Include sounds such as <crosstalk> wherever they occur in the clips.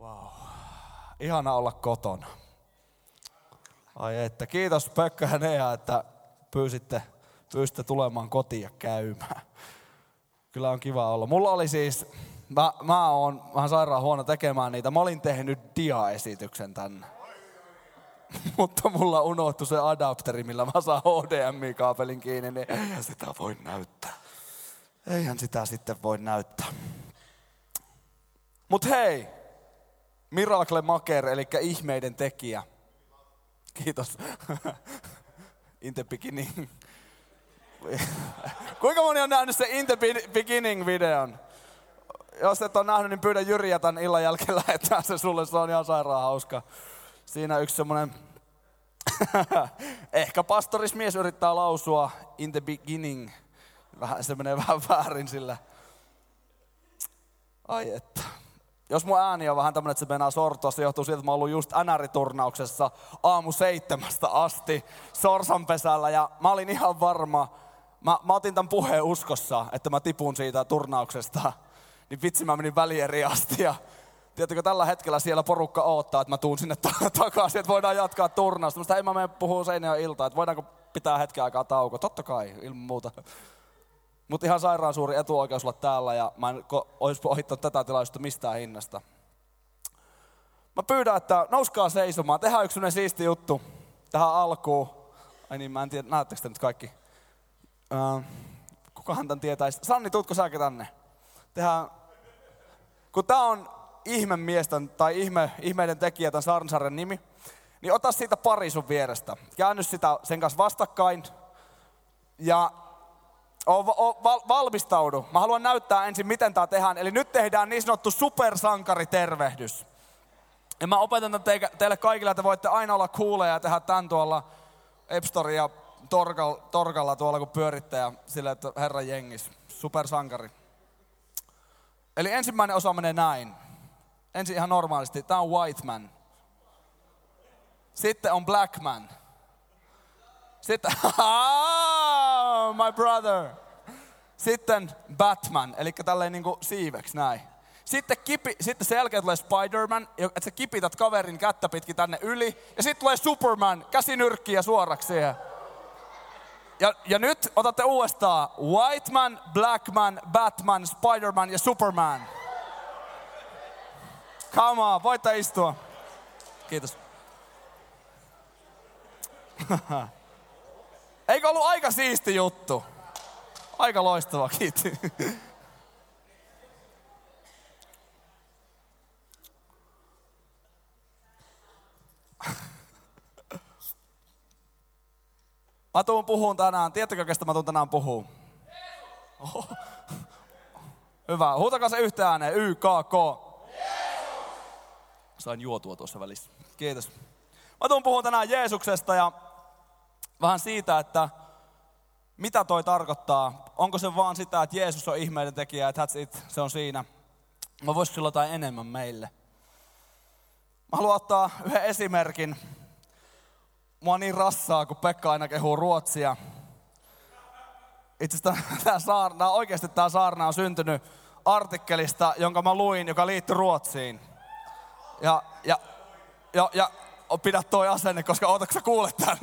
Wow. Ihana olla kotona. Ai että, kiitos Pekka ja Nea, että pyysitte, pyysitte tulemaan kotiin ja käymään. Kyllä on kiva olla. Mulla oli siis, mä, mä oon vähän sairaan huono tekemään niitä. Mä olin tehnyt dia-esityksen tänne. <laughs> Mutta mulla unohtui se adapteri, millä mä saan HDMI-kaapelin kiinni, niin eihän sitä voi näyttää. Eihän sitä sitten voi näyttää. Mut hei, Miracle Maker, eli ihmeiden tekijä. Kiitos. In the beginning. Kuinka moni on nähnyt se In the beginning videon? Jos et ole nähnyt, niin pyydä Jyriä tämän illan jälkeen lähettää se sulle. Se on ihan sairaan hauska. Siinä yksi semmoinen, ehkä pastorismies yrittää lausua In the beginning. Vähän, se menee vähän väärin sillä. Ai että jos mun ääni on vähän tämmönen, että se mennään sortoa, se johtuu siitä, että mä oon ollut just NR-turnauksessa aamu seitsemästä asti sorsanpesällä ja mä olin ihan varma, mä, mä otin tämän puheen uskossa, että mä tipun siitä turnauksesta. Niin vitsi mä menin välieri asti ja Tiedätkö, tällä hetkellä siellä porukka odottaa, että mä tuun sinne takaisin, että voidaan jatkaa turnausta. Mutta ei mä mene puhua Seinäjoen iltaa, että voidaanko pitää hetken aikaa tauko. Totta kai, ilman muuta. Mutta ihan sairaan suuri etuoikeus olla täällä ja mä en olisi ohittanut tätä tilaisuutta mistään hinnasta. Mä pyydän, että nouskaa seisomaan. Tehdään yksi siisti juttu tähän alkuun. Ai niin, mä en tiedä, näettekö te nyt kaikki? Uh, kukahan tämän tietäisi? Sanni, tuutko säkin tänne? Tehdään, kun tää on ihmemiesten tai ihme, ihmeiden tekijä, tämän Sarnsarren nimi, niin ota siitä pari sun vierestä. Käänny sitä sen kanssa vastakkain. Ja valmistaudu. Mä haluan näyttää ensin, miten tämä tehdään. Eli nyt tehdään niin sanottu supersankaritervehdys. Ja mä opetan teille, teille kaikille, että voitte aina olla kuuleja ja tehdä tämän tuolla Epstori ja Torkalla, Torkalla tuolla, kun pyöritte ja sille, että herra jengis, supersankari. Eli ensimmäinen osa menee näin. Ensin ihan normaalisti. Tämä on white man. Sitten on black man. Sitten, <laughs> my brother. Sitten Batman, eli tälleen niinku siiveksi näin. Sitten, kipi, sitten sen jälkeen tulee Spider-Man, että sä kipität kaverin kättä pitkin tänne yli. Ja sitten tulee Superman, käsinyrkkiä suoraksi siihen. Ja, ja nyt otatte uudestaan White Man, Black Man, Batman, Spider-Man ja Superman. Come on, voitte istua. Kiitos. <laughs> Eikö ollut aika siisti juttu? Aika loistava, kiitti. Mä tuun puhun tänään. Tiedättekö, kestä mä tuun tänään puhuu? Oho. Hyvä. Huutakaa se yhtä ääneen. Y, K, K. Sain juotua tuossa välissä. Kiitos. Mä tuun puhun tänään Jeesuksesta ja vähän siitä, että mitä toi tarkoittaa. Onko se vaan sitä, että Jeesus on ihmeiden tekijä, että that's it, se on siinä. Mä voisiko sillä jotain enemmän meille? Mä haluan ottaa yhden esimerkin. Mua niin rassaa, kun Pekka aina kehuu ruotsia. Itse asiassa tämä saarna, oikeasti tämä saarna on syntynyt artikkelista, jonka mä luin, joka liittyy Ruotsiin. Ja, ja, ja, ja pidä toi asenne, koska ootatko sä kuulet tämän?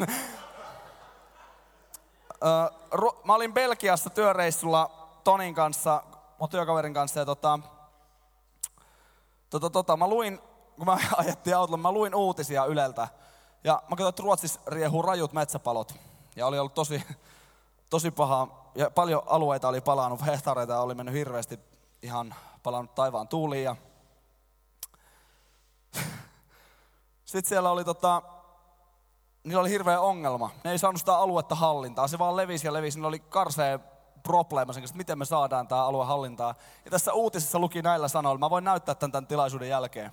Mä olin Belgiassa työreissulla Tonin kanssa, mun työkaverin kanssa, ja tota, tota, tota, mä luin, kun mä <laughs> ajettiin autolla, mä luin uutisia Yleltä. Ja mä katsoin, että Ruotsissa riehuu rajut metsäpalot. Ja oli ollut tosi, <laughs> tosi paha. Ja paljon alueita oli palannut, hehtaareita oli mennyt hirveästi ihan palannut taivaan tuuliin. Ja... <laughs> Sitten siellä oli tota, niillä oli hirveä ongelma. Ne ei saanut sitä aluetta hallintaa. Se vaan levisi ja levisi. Niillä oli karseen probleema sen että miten me saadaan tämä alue hallintaa. Ja tässä uutisessa luki näillä sanoilla. Mä voin näyttää tämän, tämän tilaisuuden jälkeen.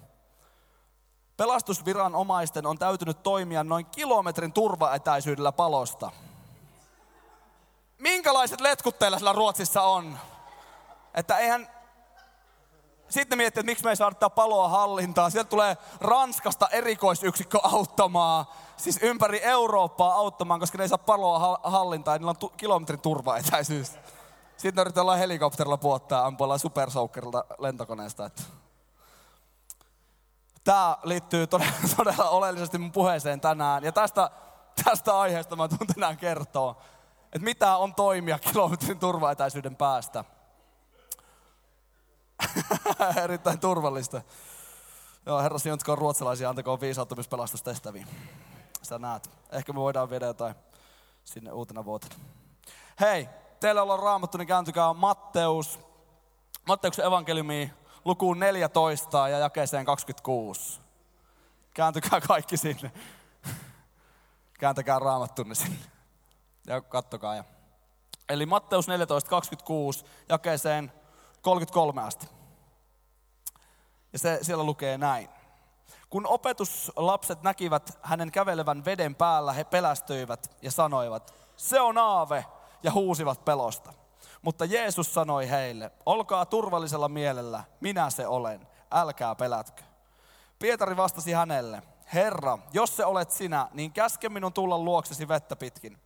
Pelastusviranomaisten on täytynyt toimia noin kilometrin turvaetäisyydellä palosta. Minkälaiset letkut teillä siellä Ruotsissa on? Että eihän, sitten miettii, että miksi me ei saada paloa hallintaa. Sieltä tulee Ranskasta erikoisyksikkö auttamaan, siis ympäri Eurooppaa auttamaan, koska ne ei saa paloa hallintaa, niillä on tu- kilometrin turvaetäisyys. Sitten yritetään helikopterilla puottaa, ampuillaan supersoukkerilta lentokoneesta. Tämä liittyy todella, <laughs> todella oleellisesti mun puheeseen tänään. Ja tästä, tästä aiheesta mä tuun tänään kertoa, että mitä on toimia kilometrin turvaetäisyyden päästä. <laughs> Erittäin turvallista. Joo, herra sijoitkoon ruotsalaisia, antakoon pelastustehtäviin. Sä näet. Ehkä me voidaan viedä jotain sinne uutena vuotena. Hei, teillä ollaan raamattu, niin kääntykää Matteus, Matteuksen evankeliumi lukuun 14 ja jakeeseen 26. Kääntykää kaikki sinne. Kääntäkää raamattunne sinne. Ja kattokaa. Ja. Eli Matteus 14, 26 jakeeseen 33 asti. Ja se, siellä lukee näin. Kun opetuslapset näkivät hänen kävelevän veden päällä, he pelästyivät ja sanoivat, se on aave, ja huusivat pelosta. Mutta Jeesus sanoi heille, olkaa turvallisella mielellä, minä se olen, älkää pelätkö. Pietari vastasi hänelle, Herra, jos se olet sinä, niin käske minun tulla luoksesi vettä pitkin.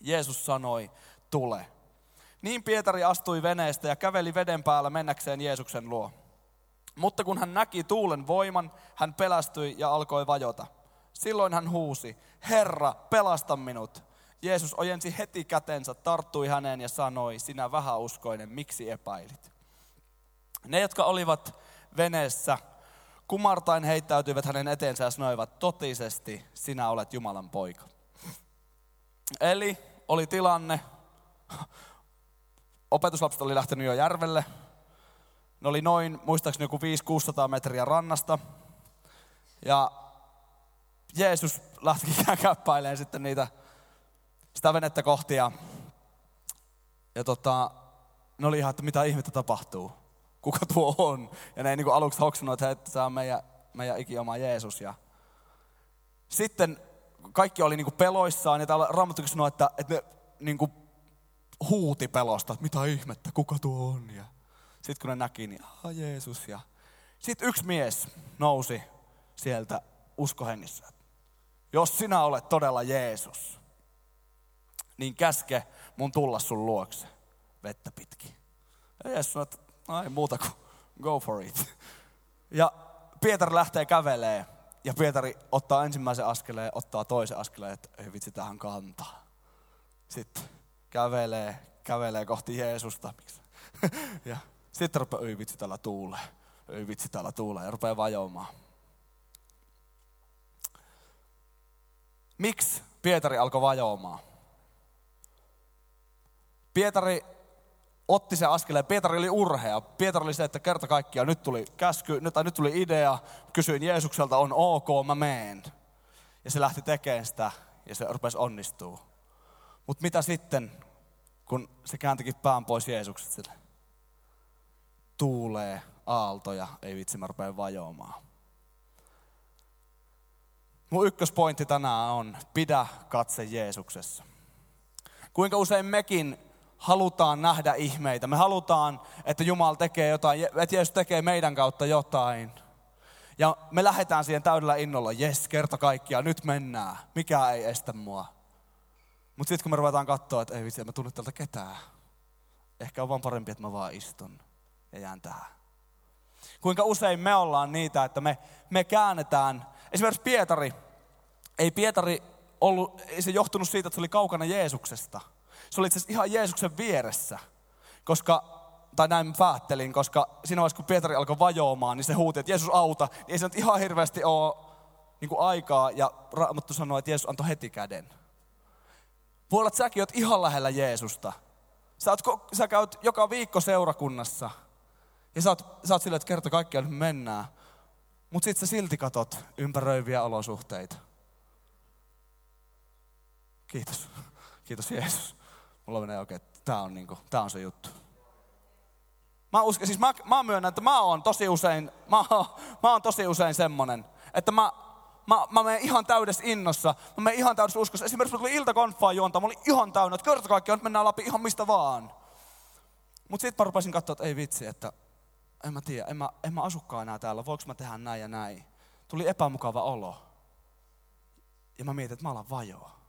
Jeesus sanoi, tule. Niin Pietari astui veneestä ja käveli veden päällä mennäkseen Jeesuksen luo. Mutta kun hän näki tuulen voiman, hän pelästyi ja alkoi vajota. Silloin hän huusi, Herra, pelasta minut. Jeesus ojensi heti kätensä, tarttui häneen ja sanoi, sinä vähäuskoinen, miksi epäilit? Ne, jotka olivat veneessä, kumartain heittäytyivät hänen eteensä ja sanoivat, totisesti sinä olet Jumalan poika. Eli oli tilanne, opetuslapset oli lähtenyt jo järvelle, ne oli noin, muistaakseni joku 500-600 metriä rannasta. Ja Jeesus lähti <laughs> käppäilemään sitten niitä, sitä venettä kohti. Ja, ja tota, ne oli ihan, että mitä ihmettä tapahtuu. Kuka tuo on? Ja ne ei niin aluksi hoksannut, että tämä on meidän, meidän ikioma Jeesus. Ja sitten kaikki oli niin peloissaan ja täällä Raamattu sanoi, että, että ne niin huuti pelosta, että mitä ihmettä, kuka tuo on? Ja sitten kun ne näki, niin ah Jeesus. Ja sitten yksi mies nousi sieltä uskohengissä. Jos sinä olet todella Jeesus, niin käske mun tulla sun luokse vettä pitkin. Ja Jeesus sanoi, että no ei muuta kuin go for it. Ja Pietari lähtee kävelee ja Pietari ottaa ensimmäisen askeleen, ottaa toisen askeleen, että ei vitsi tähän kantaa. Sitten kävelee, kävelee kohti Jeesusta. <laughs> ja sitten rupeaa, ei vitsi täällä tuulee. Ei vitsi täällä tuulee. Ja rupeaa vajoamaan. Miksi Pietari alkoi vajoamaan? Pietari otti se askeleen. Pietari oli urhea. Pietari oli se, että kerta kaikkiaan nyt tuli käsky, nyt, nyt tuli idea. Kysyin Jeesukselta, on ok, mä meen. Ja se lähti tekemään sitä ja se rupesi onnistuu. Mutta mitä sitten, kun se kääntikin pään pois Jeesuksesta tuulee aaltoja, ei vitsi mä rupean vajoamaan. Mun ykköspointti tänään on, pidä katse Jeesuksessa. Kuinka usein mekin halutaan nähdä ihmeitä. Me halutaan, että Jumala tekee jotain, että Jeesus tekee meidän kautta jotain. Ja me lähdetään siihen täydellä innolla, jes, kerta kaikkiaan, nyt mennään. Mikä ei estä mua. Mutta sitten kun me ruvetaan katsoa, että ei vitsi, mä tunne tältä ketään. Ehkä on vaan parempi, että mä vaan istun ja jään tähän. Kuinka usein me ollaan niitä, että me, me käännetään. Esimerkiksi Pietari. Ei Pietari ollut, ei se johtunut siitä, että se oli kaukana Jeesuksesta. Se oli itse asiassa ihan Jeesuksen vieressä. Koska, tai näin päättelin, koska siinä vaiheessa kun Pietari alkoi vajoamaan, niin se huuti, että Jeesus auta. Niin ei se nyt ihan hirveästi ole niin kuin aikaa, ja Raamattu sanoi, että Jeesus antoi heti käden. Että säkin oot ihan lähellä Jeesusta. Sä, oot, sä käyt joka viikko seurakunnassa. Ja sä oot, sä oot silleen, että kerta kaikkiaan nyt mennään. Mutta sitten sä silti katot ympäröiviä olosuhteita. Kiitos. <laughs> Kiitos Jeesus. Mulla menee oikein, että tää on, niinku, tää on se juttu. Mä, uskon, siis mä, mä myönnän, että mä oon tosi usein, mä, mä oon tosi usein semmonen, että mä, mä, mä menen ihan täydessä innossa, mä menen ihan täydessä uskossa. Esimerkiksi mä tulin iltakonfaan juonta, mä olin ihan täynnä, että kerta kaikkiaan nyt mennään läpi ihan mistä vaan. Mutta sitten mä rupesin katsoa, että ei vitsi, että en mä tiedä, en mä, en mä asukaan enää täällä, voiko mä tehdä näin ja näin. Tuli epämukava olo. Ja mä mietin, että mä alan vajoa.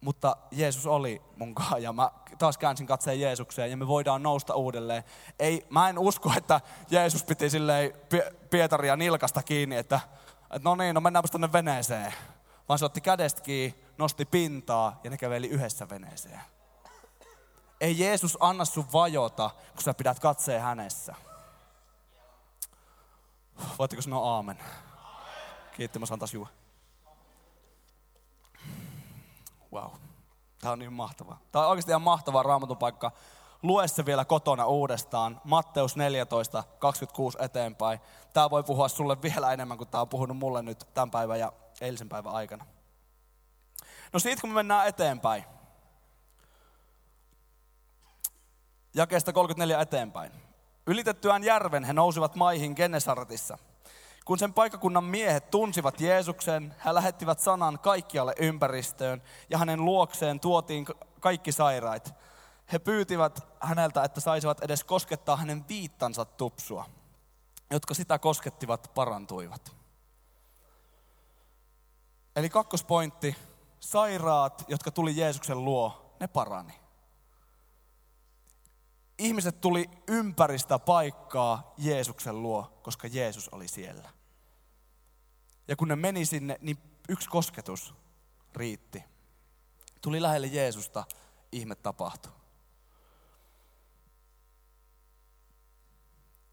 mutta Jeesus oli mun kanssa ja mä taas käänsin katseen Jeesukseen ja me voidaan nousta uudelleen. Ei, mä en usko, että Jeesus piti silleen Pietaria nilkasta kiinni, että, että no niin, no mennäänpä tänne veneeseen. Vaan se otti kädestä kiinni, nosti pintaa ja ne käveli yhdessä veneeseen. Ei Jeesus anna sun vajota, kun sä pidät katseen hänessä. Voitteko sanoa aamen? Kiitti, mä saan taas juo. Wow. Tämä on niin mahtava. Tämä on oikeasti ihan mahtava raamatun paikka. Lue se vielä kotona uudestaan. Matteus 14, 26 eteenpäin. Tämä voi puhua sulle vielä enemmän kuin tämä on puhunut mulle nyt tämän päivän ja eilisen päivän aikana. No siitä kun me mennään eteenpäin. Jakeesta 34 eteenpäin. Ylitettyään järven he nousivat maihin Genesaretissa. Kun sen paikakunnan miehet tunsivat Jeesuksen, he lähettivät sanan kaikkialle ympäristöön ja hänen luokseen tuotiin kaikki sairaat. He pyytivät häneltä, että saisivat edes koskettaa hänen viittansa tupsua, jotka sitä koskettivat parantuivat. Eli kakkospointti, sairaat, jotka tuli Jeesuksen luo, ne parani ihmiset tuli ympäristä paikkaa Jeesuksen luo, koska Jeesus oli siellä. Ja kun ne meni sinne, niin yksi kosketus riitti. Tuli lähelle Jeesusta, ihme tapahtui.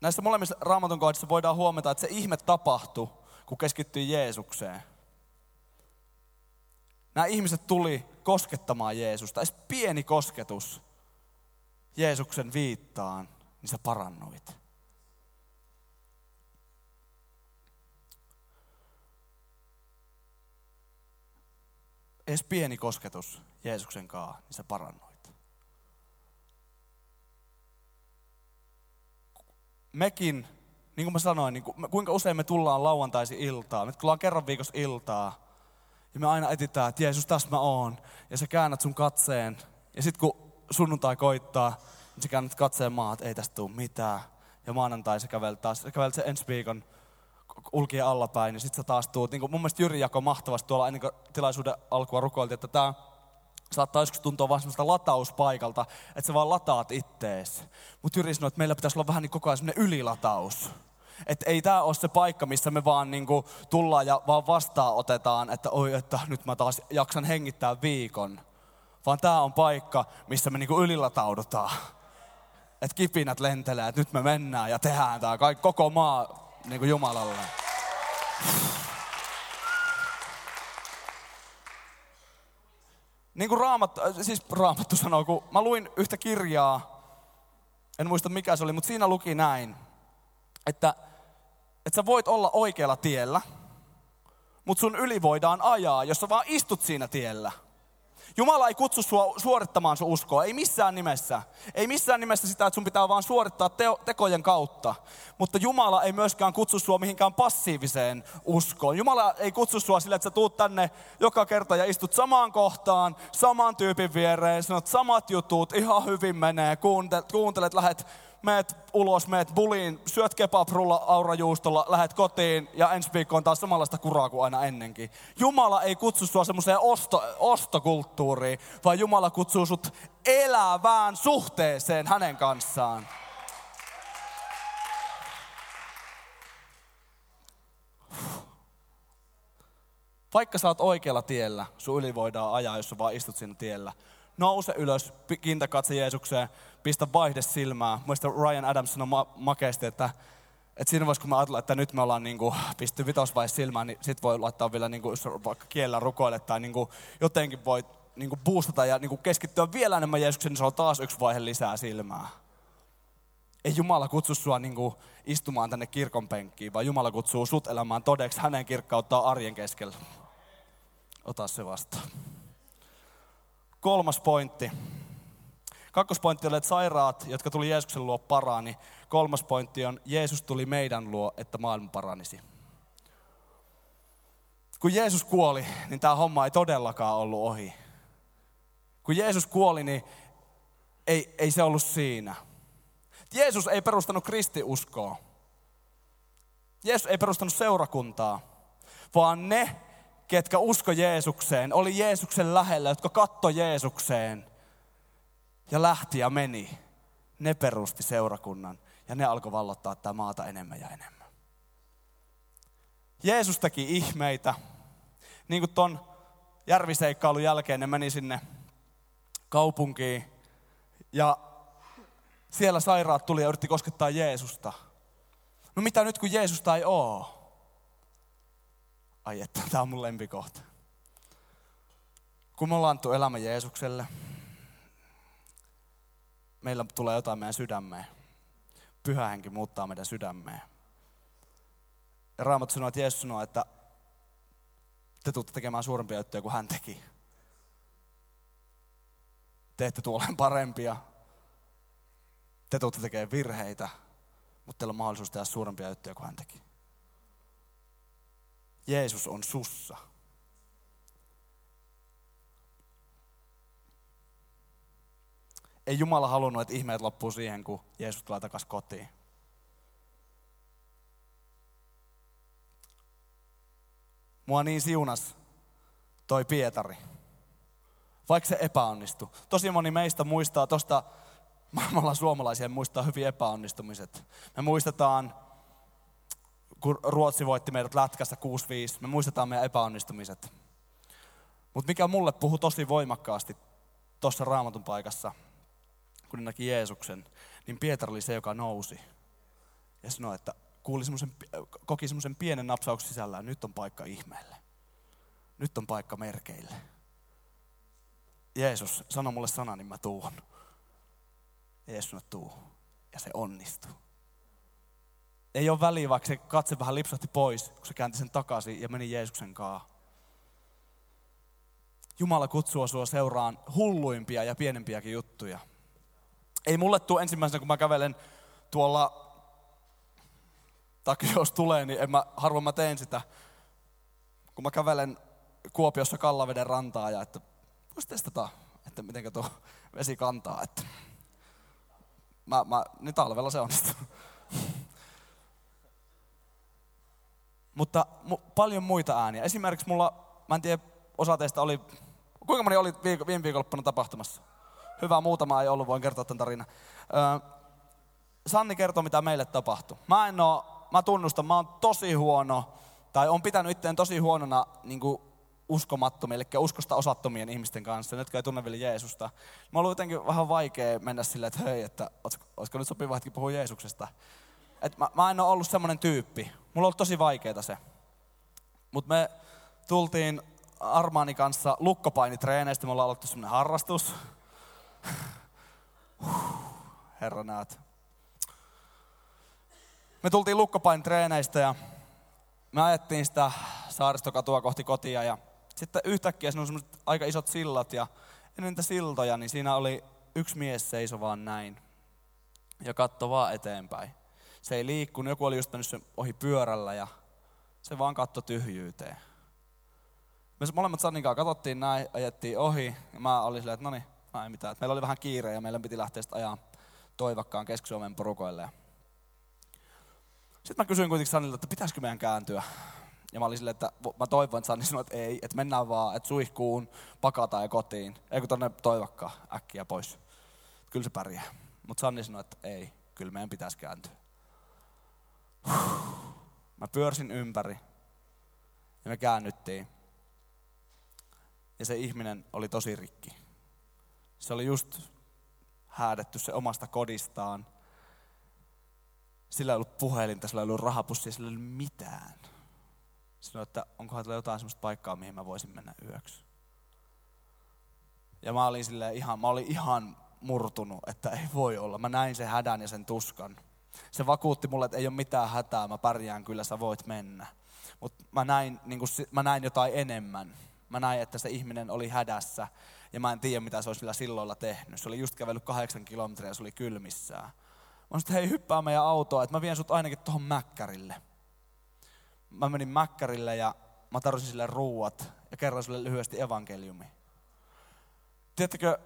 Näissä molemmissa raamatun kohdissa voidaan huomata, että se ihme tapahtui, kun keskittyi Jeesukseen. Nämä ihmiset tuli koskettamaan Jeesusta. Edes pieni kosketus Jeesuksen viittaan, niin sä parannuit. Edes pieni kosketus Jeesuksen kaa, niin sä parannuit. Mekin, niin kuin mä sanoin, niin kuinka usein me tullaan lauantaisi iltaa. Me tullaan kerran viikossa iltaa. Ja me aina etitään, että Jeesus, tässä mä oon. Ja sä käännät sun katseen. Ja sitten kun sunnuntai koittaa, niin sä käännät katseen maa, että ei tästä tule mitään. Ja maanantai sä kävelet taas, sä kävelet sen ensi viikon ulkien allapäin, niin sitten sä taas tuut. Niin mun mielestä Jyri jakoi mahtavasti tuolla ennen kuin tilaisuuden alkua rukoiltiin, että tämä saattaa joskus tuntua vaan semmoista latauspaikalta, että sä vaan lataat ittees. Mutta Jyri sanoi, että meillä pitäisi olla vähän niin koko ajan semmoinen ylilataus. Että ei tämä ole se paikka, missä me vaan niinku tullaan ja vaan vastaan otetaan, että oi, että nyt mä taas jaksan hengittää viikon. Vaan tämä on paikka, missä me niinku ylilataudutaan että kipinät lentelee, että nyt me mennään ja tehdään tämä kaikki, koko maa niin kuin Jumalalle. Niin kuin Raamattu, siis Raamattu sanoo, kun mä luin yhtä kirjaa, en muista mikä se oli, mutta siinä luki näin, että, että sä voit olla oikealla tiellä, mutta sun yli voidaan ajaa, jos sä vaan istut siinä tiellä – Jumala ei kutsu sua suorittamaan sun uskoa, ei missään nimessä. Ei missään nimessä sitä, että sun pitää vaan suorittaa teo, tekojen kautta. Mutta Jumala ei myöskään kutsu sua mihinkään passiiviseen uskoon. Jumala ei kutsu sua sille, että sä tuut tänne joka kerta ja istut samaan kohtaan, saman tyypin viereen, sanot samat jutut, ihan hyvin menee, kuuntelet, kuuntelet lähet meet ulos, meet buliin, syöt kebabrulla aurajuustolla, lähet kotiin ja ensi viikko on taas samanlaista kuraa kuin aina ennenkin. Jumala ei kutsu sua semmoiseen osto, ostokulttuuriin, vaan Jumala kutsuu sut elävään suhteeseen hänen kanssaan. Vaikka sä oot oikealla tiellä, sun yli voidaan ajaa, jos sä vaan istut siinä tiellä nouse ylös, kiintä katse Jeesukseen, pistä vaihde silmää. Muista Ryan Adams sanoi ma- makeasti, että, että siinä vaiheessa kun mä ajattelen, että nyt me ollaan niin kuin, pisty vitosvaihe silmään, niin sit voi laittaa vielä niin kuin, vaikka kielellä rukoille tai niin kuin, jotenkin voi niin kuin boostata ja niin kuin keskittyä vielä enemmän Jeesukseen, niin se on taas yksi vaihe lisää silmää. Ei Jumala kutsu sua niin kuin, istumaan tänne kirkon penkkiin, vaan Jumala kutsuu sut elämään todeksi hänen kirkkauttaa arjen keskellä. Ota se vastaan. Kolmas pointti. Kakkospointti oli, että sairaat, jotka tuli Jeesuksen luo parani. Kolmas pointti on, Jeesus tuli meidän luo, että maailma paranisi. Kun Jeesus kuoli, niin tämä homma ei todellakaan ollut ohi. Kun Jeesus kuoli, niin ei, ei se ollut siinä. Jeesus ei perustanut kristiuskoa. Jeesus ei perustanut seurakuntaa, vaan ne, ketkä usko Jeesukseen, oli Jeesuksen lähellä, jotka katto Jeesukseen ja lähti ja meni, ne perusti seurakunnan ja ne alkoi vallottaa tämä maata enemmän ja enemmän. Jeesus teki ihmeitä. Niin kuin ton järviseikkailun jälkeen ne meni sinne kaupunkiin ja siellä sairaat tuli ja yritti koskettaa Jeesusta. No mitä nyt kun Jeesusta ei oo? Ai että, tämä on mun lempikohta. Kun me ollaan elämä Jeesukselle, meillä tulee jotain meidän sydämeen. Pyhä henki muuttaa meidän sydämeen. Ja Raamattu sanoo, että Jeesus sanoo, että te tulette tekemään suurempia juttuja kuin hän teki. Te ette tule parempia. Te tulette tekemään virheitä, mutta teillä on mahdollisuus tehdä suurempia juttuja kuin hän teki. Jeesus on sussa. Ei Jumala halunnut, että ihmeet loppuu siihen, kun Jeesus tulee takaisin kotiin. Mua niin siunas toi Pietari. Vaikka se epäonnistui. Tosi moni meistä muistaa tosta, maailmalla suomalaisia muistaa hyvin epäonnistumiset. Me muistetaan kun Ruotsi voitti meidät lätkässä 6-5. Me muistetaan meidän epäonnistumiset. Mutta mikä mulle puhui tosi voimakkaasti tuossa raamatun paikassa, kun näki Jeesuksen, niin Pietari oli se, joka nousi. Ja sanoi, että kuuli semmoisen, koki semmoisen pienen napsauksen sisällään, nyt on paikka ihmeelle. Nyt on paikka merkeille. Jeesus sanoi mulle sana, niin mä tuun. Jeesus sanoi, tuu. Ja se onnistuu. Ei ole väliä, vaikka se katse vähän lipsahti pois, kun se käänti sen takaisin ja meni Jeesuksen kaa. Jumala kutsuu sinua seuraan hulluimpia ja pienempiäkin juttuja. Ei mulle tule ensimmäisenä, kun mä kävelen tuolla, tai jos tulee, niin en mä, harvoin mä teen sitä, kun mä kävelen Kuopiossa Kallaveden rantaa ja että voisi testata, että miten tuo vesi kantaa. Että mä, mä, niin talvella se onnistuu. Mutta mu, paljon muita ääniä. Esimerkiksi mulla, mä en tiedä, osa teistä oli, kuinka moni oli viime viikonloppuna tapahtumassa? Hyvä, muutama ei ollut, voin kertoa tämän tarinan. Sanni kertoo, mitä meille tapahtui. Mä en oo, mä tunnustan, mä oon tosi huono, tai on pitänyt itseään tosi huonona niin kuin uskomattomia, eli uskosta osattomien ihmisten kanssa, jotka ei tunne vielä Jeesusta. Mä ollut jotenkin vähän vaikea mennä silleen, että hei, että olisiko nyt sopiva hetki puhua Jeesuksesta. Et mä, mä en ole ollut semmoinen tyyppi. Mulla on ollut tosi vaikeaa se. Mutta me tultiin Armaani kanssa lukkopainitreeneistä, me ollaan aloittu semmoinen harrastus. Herra näet. Me tultiin lukkopainitreeneistä ja me ajettiin sitä saaristokatua kohti kotia ja sitten yhtäkkiä siinä on semmoiset aika isot sillat ja ennen niitä siltoja, niin siinä oli yksi mies seiso vaan näin ja katto vaan eteenpäin. Se ei liikkunut, joku oli just mennyt sen ohi pyörällä ja se vaan katto tyhjyyteen. Me molemmat Sannin kanssa katsottiin näin, ajettiin ohi ja mä olin silleen, että no niin, ei mitään. Meillä oli vähän kiire ja meillä piti lähteä sitten ajaa toivakkaan Keski-Suomen porukoille. Sitten mä kysyin kuitenkin Sannilta, että pitäisikö meidän kääntyä. Ja mä olin silleen, että mä toivon, että Sanni sanoi, että ei, että mennään vaan, että suihkuun, pakataan ja kotiin. Ei kun tonne toivakkaan äkkiä pois. Kyllä se pärjää. Mutta Sanni sanoi, että ei, kyllä meidän pitäisi kääntyä. Mä pyörsin ympäri ja me käännyttiin. Ja se ihminen oli tosi rikki. Se oli just häädetty se omasta kodistaan. Sillä ei ollut puhelinta, sillä ei ollut rahapussia, sillä ei ollut mitään. Sanoi, että onkohan tällä jotain sellaista paikkaa, mihin mä voisin mennä yöksi. Ja mä olin ihan, mä olin ihan murtunut, että ei voi olla. Mä näin sen hädän ja sen tuskan. Se vakuutti mulle, että ei ole mitään hätää, mä pärjään kyllä, sä voit mennä. Mutta mä, näin, niin mä näin jotain enemmän. Mä näin, että se ihminen oli hädässä ja mä en tiedä, mitä se olisi vielä silloilla tehnyt. Se oli just kävellyt kahdeksan kilometriä ja se oli kylmissään. Mä sanoin, hei hyppää meidän autoa, että mä vien sut ainakin tuohon mäkkärille. Mä menin mäkkärille ja mä tarvitsin sille ruuat ja kerroin sille lyhyesti evankeliumi. Tiedättekö,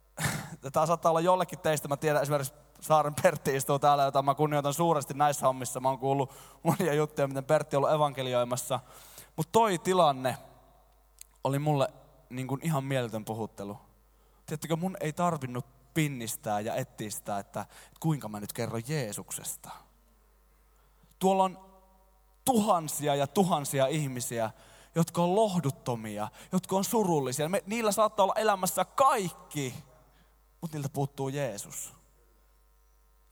<laughs> tämä saattaa olla jollekin teistä, mä tiedän esimerkiksi Saaren Pertti istuu täällä, jota mä kunnioitan suuresti näissä hommissa. Mä oon kuullut monia juttuja, miten Pertti on ollut evankelioimassa. Mutta toi tilanne, oli mulle niin kuin ihan mieletön puhuttelu. Tiedättekö, mun ei tarvinnut pinnistää ja ettistää, että, että kuinka mä nyt kerron Jeesuksesta. Tuolla on tuhansia ja tuhansia ihmisiä, jotka on lohduttomia, jotka on surullisia. Me, niillä saattaa olla elämässä kaikki, mutta niiltä puuttuu Jeesus.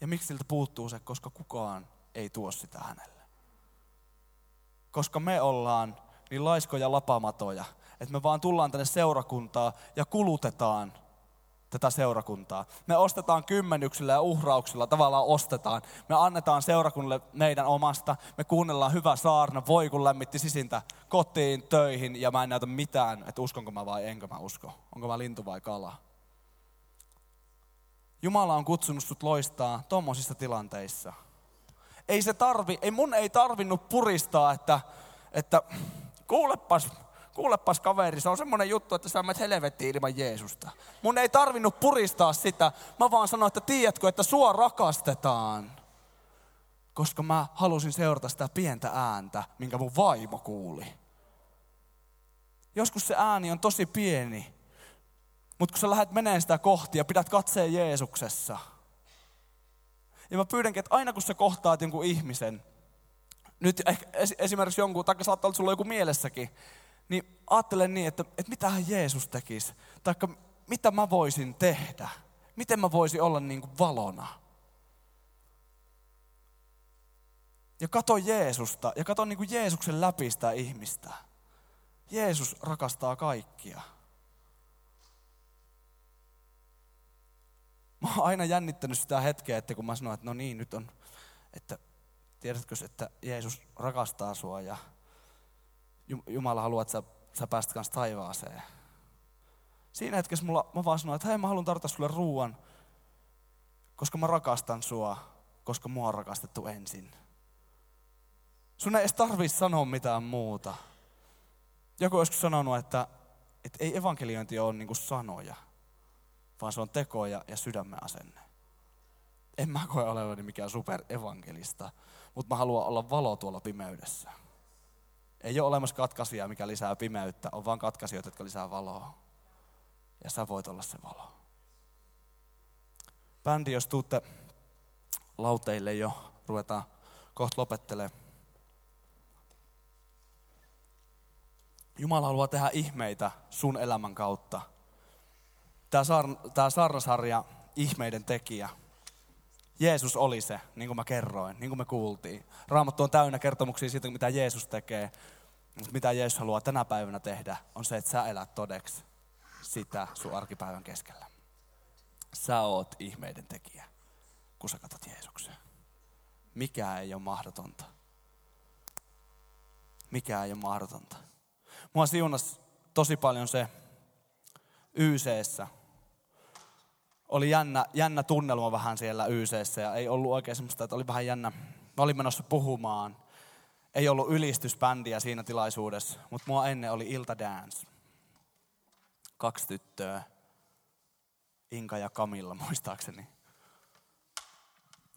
Ja miksi siltä puuttuu se? Koska kukaan ei tuo sitä hänelle. Koska me ollaan niin laiskoja lapamatoja, että me vaan tullaan tänne seurakuntaa ja kulutetaan tätä seurakuntaa. Me ostetaan kymmenyksillä ja uhrauksilla, tavallaan ostetaan. Me annetaan seurakunnalle meidän omasta, me kuunnellaan hyvä saarna, voi kun lämmitti sisintä kotiin, töihin ja mä en näytä mitään, että uskonko mä vai enkö mä usko. Onko mä lintu vai kala. Jumala on kutsunut sut loistaa tuommoisissa tilanteissa. Ei se tarvi, ei mun ei tarvinnut puristaa, että, että kuulepas, kuulepas kaveri, se on semmoinen juttu, että sä menet helvettiin ilman Jeesusta. Mun ei tarvinnut puristaa sitä, mä vaan sanoin, että tiedätkö, että sua rakastetaan. Koska mä halusin seurata sitä pientä ääntä, minkä mun vaimo kuuli. Joskus se ääni on tosi pieni, mutta kun sä lähdet meneen sitä kohti ja pidät katseen Jeesuksessa. Ja mä pyydänkin, että aina kun sä kohtaat jonkun ihmisen, nyt ehkä esimerkiksi jonkun, tai saattaa olla sulla joku mielessäkin, niin ajattele niin, että, että mitähän Jeesus tekisi, tai mitä mä voisin tehdä, miten mä voisin olla niin kuin valona. Ja kato Jeesusta, ja kato niin kuin Jeesuksen läpi sitä ihmistä. Jeesus rakastaa kaikkia. Mä oon aina jännittänyt sitä hetkeä, että kun mä sanon, että no niin, nyt on, että tiedätkö, että Jeesus rakastaa sua ja Jumala haluaa, että sä, sä pääst kanssa taivaaseen. Siinä hetkessä mulla, mä vaan sanoin, että hei mä haluan tarjota sulle ruuan, koska mä rakastan sua, koska mua on rakastettu ensin. Sun ei edes tarvitse sanoa mitään muuta. Joku joskus sanonut, että, että ei evankeliointi ole niin sanoja, vaan se on tekoja ja sydämen asenne. En mä koe olevani mikään superevankelista, mutta mä haluan olla valo tuolla pimeydessä. Ei ole olemassa katkaisia, mikä lisää pimeyttä, on vain katkaisijoita, jotka lisää valoa. Ja sä voit olla se valo. Bändi, jos tuutte lauteille jo, ruvetaan kohta lopettelemaan. Jumala haluaa tehdä ihmeitä sun elämän kautta. Tämä, saar- tämä saarnasarja, ihmeiden tekijä, Jeesus oli se, niin kuin mä kerroin, niin kuin me kuultiin. Raamattu on täynnä kertomuksia siitä, mitä Jeesus tekee. Mutta mitä Jeesus haluaa tänä päivänä tehdä, on se, että sä elät todeksi sitä sun arkipäivän keskellä. Sä oot ihmeiden tekijä, kun sä katsot Jeesukseen. Mikä ei ole mahdotonta. Mikä ei ole mahdotonta. Mua siunas tosi paljon se YCssä, oli jännä, jännä tunnelma vähän siellä YCssä ja ei ollut oikein semmoista, että oli vähän jännä. Mä olin menossa puhumaan. Ei ollut ylistysbändiä siinä tilaisuudessa, mutta mua ennen oli Ilta Dance. Kaksi tyttöä. Inka ja Kamilla <laughs> muistaakseni.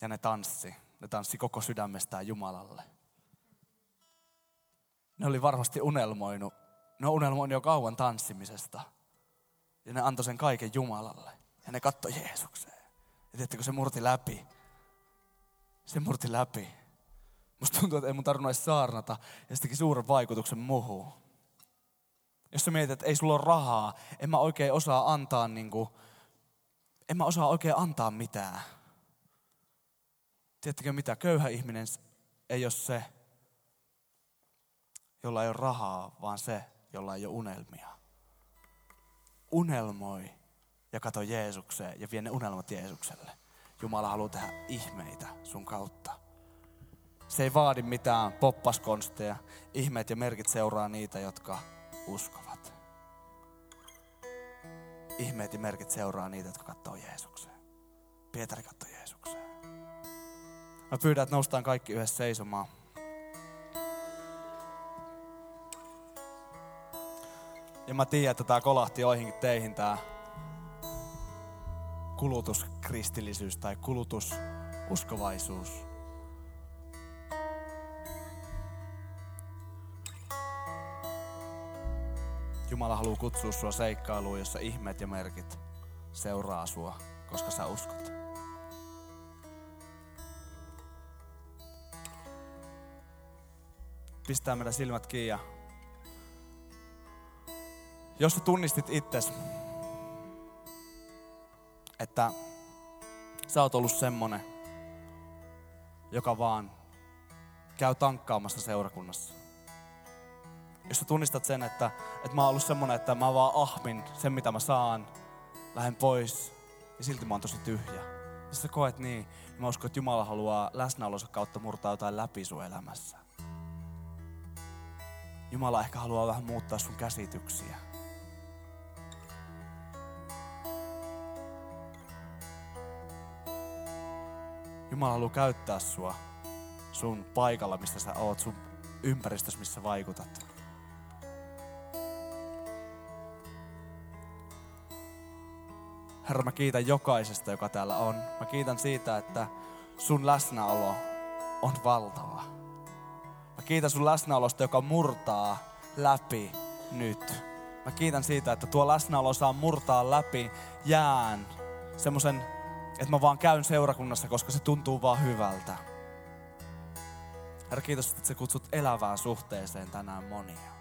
Ja ne tanssi. Ne tanssi koko sydämestään Jumalalle. Ne oli varmasti unelmoinut. Ne on unelmoinut jo kauan tanssimisesta. Ja ne antoi sen kaiken Jumalalle. Ja ne katsoi Jeesukseen. Ja tiedättekö, se murti läpi. Se murti läpi. Musta tuntuu, että ei mun tarvinnut edes saarnata. Ja se teki suuren vaikutuksen muuhun. Jos sä mietit, että ei sulla ole rahaa, en mä oikein osaa antaa niin kuin, en mä osaa oikein antaa mitään. Tiedättekö mitä? Köyhä ihminen ei ole se, jolla ei ole rahaa, vaan se, jolla ei ole unelmia. Unelmoi ja kato Jeesukseen ja vie ne unelmat Jeesukselle. Jumala haluaa tehdä ihmeitä sun kautta. Se ei vaadi mitään poppaskonsteja. Ihmeet ja merkit seuraa niitä, jotka uskovat. Ihmeet ja merkit seuraa niitä, jotka katsoo Jeesukseen. Pietari katsoo Jeesukseen. Mä pyydän, että noustaan kaikki yhdessä seisomaan. Ja mä tiedän, että tämä kolahti joihinkin teihin tämä kulutuskristillisyys tai kulutususkovaisuus. Jumala haluaa kutsua sua seikkailuun, jossa ihmeet ja merkit seuraa sua, koska sä uskot. Pistää meidän silmät kiinni jos sä tunnistit itses, että sä oot ollut semmonen, joka vaan käy tankkaamassa seurakunnassa. Jos sä tunnistat sen, että, että mä oon ollut semmonen, että mä vaan ahmin sen, mitä mä saan, lähden pois ja silti mä oon tosi tyhjä. Jos sä koet niin, niin mä uskon, että Jumala haluaa läsnäolonsa kautta murtaa jotain läpi sun elämässä. Jumala ehkä haluaa vähän muuttaa sun käsityksiä. Jumala haluaa käyttää sua sun paikalla, missä sä oot, sun ympäristössä, missä vaikutat. Herra, mä kiitän jokaisesta, joka täällä on. Mä kiitän siitä, että sun läsnäolo on valtava. Mä kiitän sun läsnäolosta, joka murtaa läpi nyt. Mä kiitän siitä, että tuo läsnäolo saa murtaa läpi jään semmoisen että mä vaan käyn seurakunnassa, koska se tuntuu vaan hyvältä. Herra, kiitos, että sä kutsut elävään suhteeseen tänään monia.